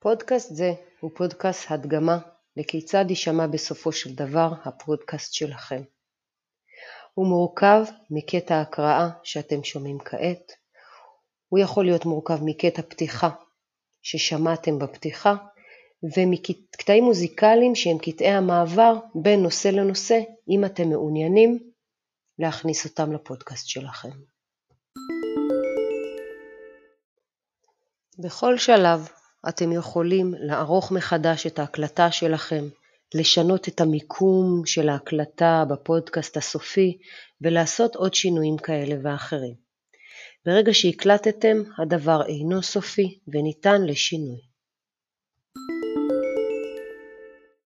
פודקאסט זה הוא פודקאסט הדגמה לכיצד יישמע בסופו של דבר הפודקאסט שלכם. הוא מורכב מקטע הקראה שאתם שומעים כעת, הוא יכול להיות מורכב מקטע פתיחה ששמעתם בפתיחה ומקטעים מוזיקליים שהם קטעי המעבר בין נושא לנושא אם אתם מעוניינים להכניס אותם לפודקאסט שלכם. בכל שלב אתם יכולים לערוך מחדש את ההקלטה שלכם, לשנות את המיקום של ההקלטה בפודקאסט הסופי ולעשות עוד שינויים כאלה ואחרים. ברגע שהקלטתם, הדבר אינו סופי וניתן לשינוי.